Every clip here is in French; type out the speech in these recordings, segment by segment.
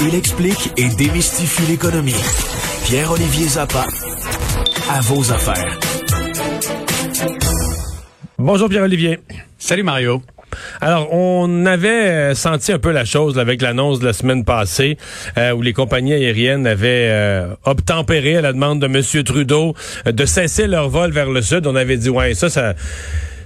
Il explique et démystifie l'économie. Pierre-Olivier Zappa, à vos affaires. Bonjour Pierre-Olivier. Salut Mario. Alors, on avait euh, senti un peu la chose là, avec l'annonce de la semaine passée euh, où les compagnies aériennes avaient euh, obtempéré à la demande de M. Trudeau euh, de cesser leur vol vers le sud. On avait dit, ouais, ça, ça,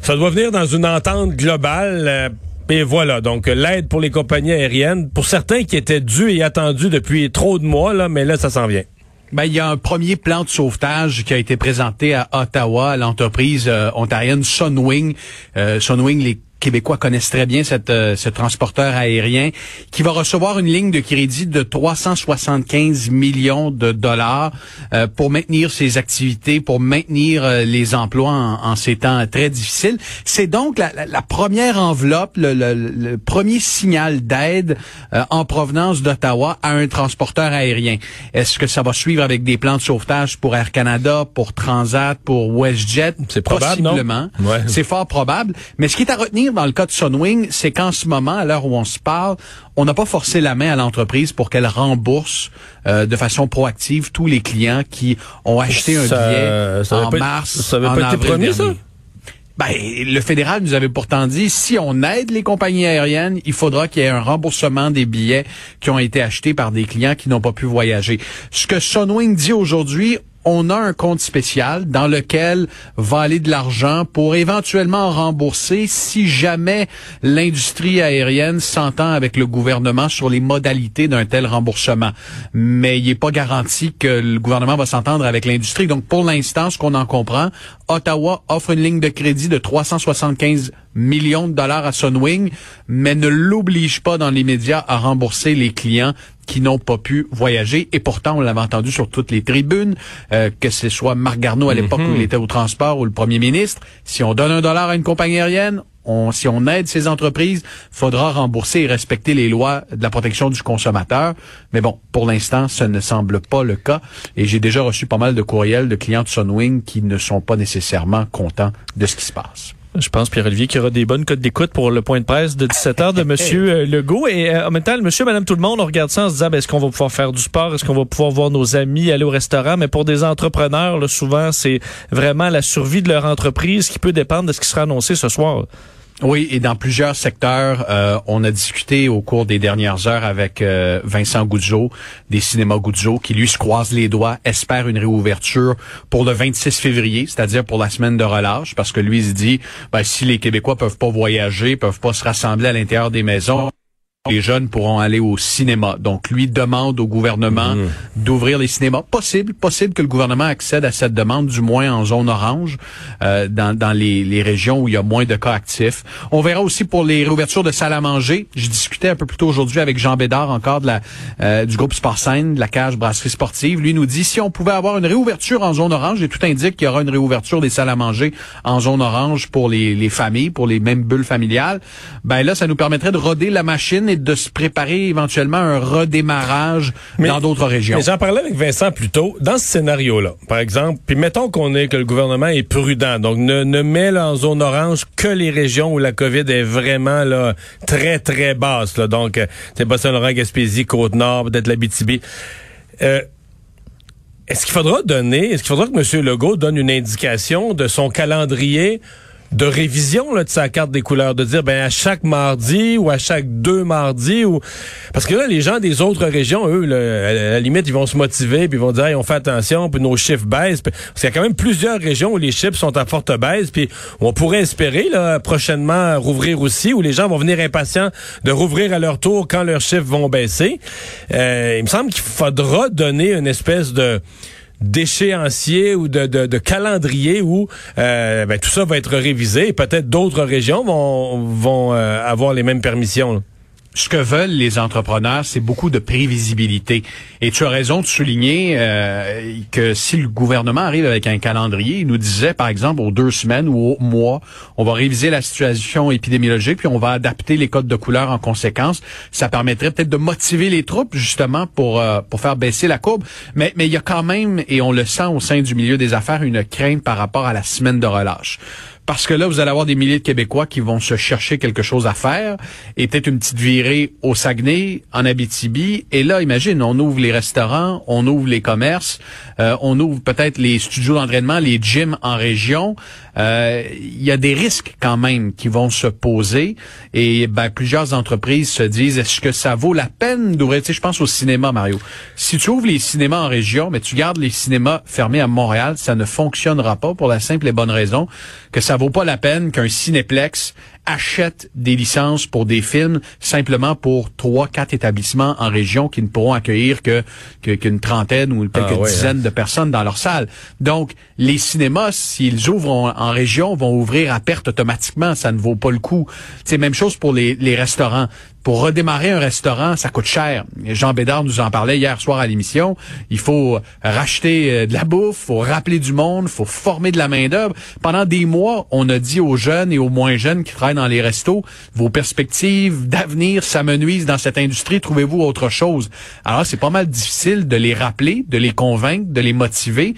ça doit venir dans une entente globale. Et voilà, donc l'aide pour les compagnies aériennes, pour certains qui étaient dus et attendus depuis trop de mois, là, mais là, ça s'en vient. Ben, il y a un premier plan de sauvetage qui a été présenté à Ottawa à l'entreprise euh, ontarienne Sunwing. Euh, Sunwing, les Québécois connaissent très bien cette, euh, ce transporteur aérien qui va recevoir une ligne de crédit de 375 millions de dollars euh, pour maintenir ses activités, pour maintenir euh, les emplois en, en ces temps très difficiles. C'est donc la, la- la première enveloppe, le, le- le premier signal d'aide euh, en provenance d'Ottawa à un transporteur aérien. Est-ce que ça va suivre avec des plans de sauvetage pour Air Canada, pour Transat, pour WestJet? C'est probable? Possiblement. Ouais. C'est fort probable. Mais ce qui est à retenir dans le cas de Sunwing, c'est qu'en ce moment, à l'heure où on se parle, on n'a pas forcé la main à l'entreprise pour qu'elle rembourse euh, de façon proactive tous les clients qui ont acheté un Ça- billet ça en pas- mars. ça en pas avril promis, ça? dernier. Ben, le fédéral nous avait pourtant dit, si on aide les compagnies aériennes, il faudra qu'il y ait un remboursement des billets qui ont été achetés par des clients qui n'ont pas pu voyager. Ce que Sunwing dit aujourd'hui, on a un compte spécial dans lequel va aller de l'argent pour éventuellement rembourser si jamais l'industrie aérienne s'entend avec le gouvernement sur les modalités d'un tel remboursement. Mais il n'est pas garanti que le gouvernement va s'entendre avec l'industrie. Donc, pour l'instant, ce qu'on en comprend, Ottawa offre une ligne de crédit de 375 millions de dollars à Sunwing, mais ne l'oblige pas dans les médias à rembourser les clients qui n'ont pas pu voyager. Et pourtant, on l'avait entendu sur toutes les tribunes, euh, que ce soit Marc Garneau à l'époque où il était au transport ou le premier ministre. Si on donne un dollar à une compagnie aérienne, on, si on aide ces entreprises, faudra rembourser et respecter les lois de la protection du consommateur. Mais bon, pour l'instant, ce ne semble pas le cas. Et j'ai déjà reçu pas mal de courriels de clients de Sunwing qui ne sont pas nécessairement contents de ce qui se passe. Je pense, Pierre-Olivier, qu'il y aura des bonnes codes d'écoute pour le point de presse de 17h de Monsieur euh, Legault. Et euh, en même temps, monsieur, madame, tout le monde, on regarde ça en se disant, ben, est-ce qu'on va pouvoir faire du sport? Est-ce qu'on va pouvoir voir nos amis, aller au restaurant? Mais pour des entrepreneurs, là, souvent, c'est vraiment la survie de leur entreprise qui peut dépendre de ce qui sera annoncé ce soir. Oui, et dans plusieurs secteurs, euh, on a discuté au cours des dernières heures avec euh, Vincent Goudzo, des cinémas Goudzo, qui lui se croise les doigts, espère une réouverture pour le 26 février, c'est-à-dire pour la semaine de relâche, parce que lui il se dit, ben, si les Québécois peuvent pas voyager, peuvent pas se rassembler à l'intérieur des maisons, les jeunes pourront aller au cinéma. Donc, lui demande au gouvernement d'ouvrir les cinémas. Possible, possible que le gouvernement accède à cette demande, du moins en zone orange, euh, dans, dans les, les régions où il y a moins de cas actifs. On verra aussi pour les réouvertures de salles à manger. Je discutais un peu plus tôt aujourd'hui avec Jean Bédard, encore de la, euh, du groupe Sport Scène, de la cage brasserie sportive. Lui nous dit, si on pouvait avoir une réouverture en zone orange, et tout indique qu'il y aura une réouverture des salles à manger en zone orange pour les, les familles, pour les mêmes bulles familiales, ben là, ça nous permettrait de roder la machine et de se préparer éventuellement à un redémarrage Mais- dans d'autres régions. Mais j'en parlais avec Vincent plus tôt. Dans ce scénario-là, par exemple, puis mettons qu'on est que le gouvernement est prudent, donc ne, ne met là, en zone orange que les régions où la COVID est vraiment là très très basse. Là, donc, euh, c'est Boston-Laurent, Gaspésie, Côte-Nord, peut-être l'Abitibi. Euh, est-ce qu'il faudra donner, est-ce qu'il faudra que M. Legault donne une indication de son calendrier de révision là, de sa carte des couleurs, de dire ben à chaque mardi ou à chaque deux mardis ou parce que là les gens des autres régions eux là, à la limite ils vont se motiver puis ils vont dire Hey, on fait attention puis nos chiffres baissent. Parce qu'il y a quand même plusieurs régions où les chiffres sont à forte baisse puis on pourrait espérer là prochainement rouvrir aussi où les gens vont venir impatients de rouvrir à leur tour quand leurs chiffres vont baisser. Euh, il me semble qu'il faudra donner une espèce de d'échéancier ou de, de, de calendrier où euh, ben, tout ça va être révisé et peut-être d'autres régions vont, vont euh, avoir les mêmes permissions. Ce que veulent les entrepreneurs, c'est beaucoup de prévisibilité. Et tu as raison de souligner euh, que si le gouvernement arrive avec un calendrier, il nous disait, par exemple, aux deux semaines ou au mois, on va réviser la situation épidémiologique, puis on va adapter les codes de couleur en conséquence. Ça permettrait peut-être de motiver les troupes, justement, pour, euh, pour faire baisser la courbe. Mais, mais il y a quand même, et on le sent au sein du milieu des affaires, une crainte par rapport à la semaine de relâche parce que là, vous allez avoir des milliers de Québécois qui vont se chercher quelque chose à faire, et peut-être une petite virée au Saguenay, en Abitibi, et là, imagine, on ouvre les restaurants, on ouvre les commerces, euh, on ouvre peut-être les studios d'entraînement, les gyms en région. Euh, il y a des risques quand même qui vont se poser, et ben, plusieurs entreprises se disent, est-ce que ça vaut la peine d'ouvrir, tu sais, je pense au cinéma, Mario. Si tu ouvres les cinémas en région, mais tu gardes les cinémas fermés à Montréal, ça ne fonctionnera pas pour la simple et bonne raison que ça vaut pas la peine qu'un cinéplex achète des licences pour des films simplement pour trois, quatre établissements en région qui ne pourront accueillir que qu'une trentaine ou quelques ah dizaines hein. de personnes dans leur salle. Donc, les cinémas, s'ils ouvrent en, région, vont ouvrir à perte automatiquement. Ça ne vaut pas le coup. C'est même chose pour les, les restaurants pour redémarrer un restaurant, ça coûte cher. Jean Bédard nous en parlait hier soir à l'émission. Il faut racheter euh, de la bouffe, faut rappeler du monde, faut former de la main-d'œuvre. Pendant des mois, on a dit aux jeunes et aux moins jeunes qui travaillent dans les restos, vos perspectives d'avenir s'amenuisent dans cette industrie, trouvez-vous autre chose? Alors, c'est pas mal difficile de les rappeler, de les convaincre, de les motiver,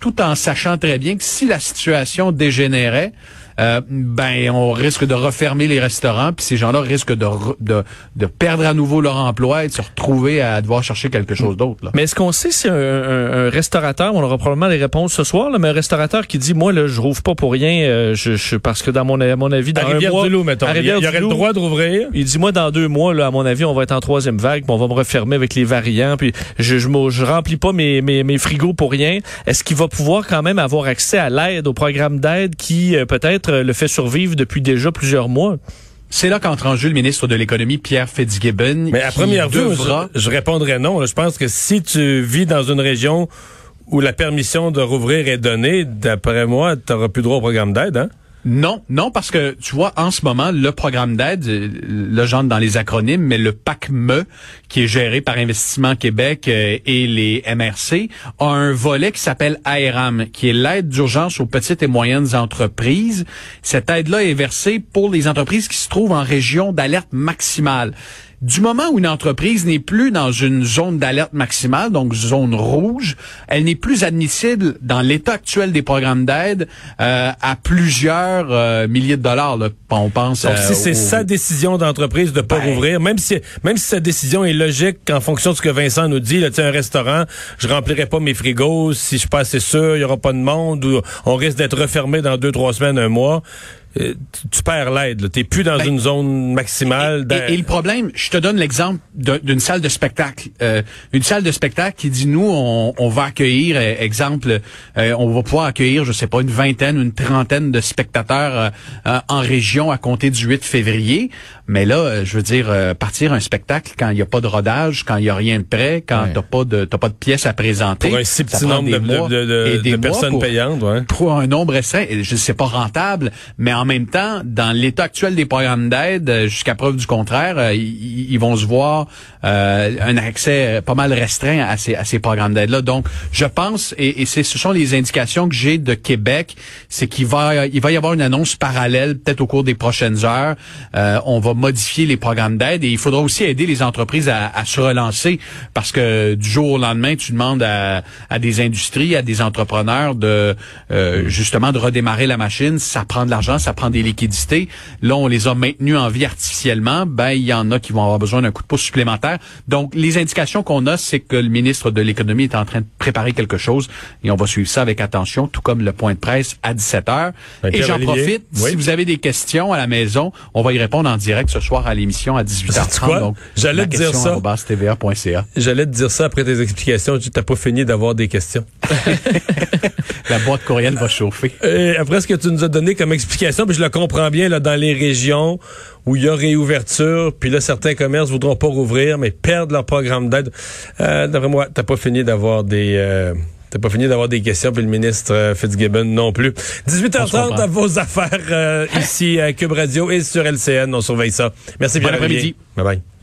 tout en sachant très bien que si la situation dégénérait, euh, ben on risque de refermer les restaurants, puis ces gens-là risquent de, de, de, perdre à nouveau leur emploi et de se retrouver à devoir chercher quelque chose d'autre. Mais est-ce qu'on sait si un, un, restaurateur, on aura probablement les réponses ce soir, là, mais un restaurateur qui dit moi là je rouvre pas pour rien, euh, je, je, parce que dans mon, à mon avis dans à un mois, du Loup, mettons, il y, aurait le droit de rouvrir. Il dit moi dans deux mois là à mon avis on va être en troisième vague, puis on va me refermer avec les variants, puis je je, je remplis pas mes, mes, mes frigos pour rien. Est-ce qu'il va pouvoir quand même avoir accès à l'aide, au programme d'aide qui euh, peut-être le fait survivre depuis déjà plusieurs mois. C'est là qu'entre en jeu le ministre de l'Économie, Pierre Fitzgibbon. Mais à première vue, je, répondrais non. Je pense que si tu vis dans une région où la permission de rouvrir est donnée, d'après moi, tu n'auras plus droit au programme d'aide, hein? Non, non, parce que tu vois, en ce moment, le programme d'aide, euh, le genre dans les acronymes, mais le PACME, qui est géré par Investissement Québec euh, et les MRC, a un volet qui s'appelle ARAM, qui est l'aide d'urgence aux petites et moyennes entreprises. Cette aide-là est versée pour les entreprises qui se trouvent en région d'alerte maximale. Du moment où une entreprise n'est plus dans une zone d'alerte maximale, donc zone rouge, elle n'est plus admissible dans l'état actuel des programmes d'aide euh, à plusieurs euh, milliers de dollars. Là. On pense. Donc, si c'est sa décision d'entreprise de pas ben, rouvrir, même si même si sa décision est logique en fonction de ce que Vincent nous dit, là, un restaurant, je remplirai pas mes frigos si je suis pas assez sûr, il y aura pas de monde ou on risque d'être refermé dans deux trois semaines, un mois. Euh, tu, perds l'aide. Tu n'es plus dans ben, une zone maximale. Et, le problème, je te donne l'exemple d'une salle de spectacle. Euh, une salle de spectacle qui dit, nous, on, va accueillir, euh, exemple, on va pouvoir accueillir, je sais pas, une vingtaine, une trentaine de spectateurs en région à compter du 8 février. Mais là, je veux dire, partir un spectacle quand il n'y a pas de rodage, quand il n'y a rien de prêt, quand tu t'as pas de t'as pas de pièces à présenter. Pour un si petit nombre de, de, personnes payantes, ouais. Pour un nombre restreint, je sais pas rentable, mais en même temps, dans l'état actuel des programmes d'aide, euh, jusqu'à preuve du contraire, euh, ils, vont se voir euh, un accès pas mal restreint à ces, à ces programmes d'aide-là. Donc, je pense, et, et ce sont les indications que j'ai de Québec, c'est qu'il va, il va y avoir une annonce parallèle, peut-être au cours des prochaines heures. on va modifier les programmes d'aide et il faudra aussi aider les entreprises à, à, se relancer parce que du jour au lendemain, tu demandes à, à des industries, à des entrepreneurs de justement de redémarrer la machine. Ça prend de l'argent, ça prend des liquidités. Là, on les a maintenus en vie artificiellement. Ben, il y en a qui vont avoir besoin d'un coup de pouce supplémentaire. Donc, les indications qu'on a, c'est que le ministre de l'Économie est en train de préparer quelque chose et on va suivre ça avec attention, tout comme le point de presse à 17 heures. Ben, et j'en profite, si vous avez des questions à la maison, on va y répondre en direct ce soir à l'émission à 18h30. J'allais te dire ça. J'allais te dire ça après tes explications. Tu n'as pas fini d'avoir des questions. la boîte courriel va chauffer. Et après ce que tu nous as donné comme explication, puis je le comprends bien là, dans les régions où il y a réouverture, puis là, certains commerces voudront pas rouvrir, mais perdre leur programme d'aide. Euh, D'après moi, t'as pas fini d'avoir des... Euh, T'as pas fini d'avoir des questions, puis le ministre euh, Fitzgibbon non plus. 18h30 à vos affaires euh, ici à Cube Radio et sur LCN. On surveille ça. Merci bien. Bon après-midi. Bye bye.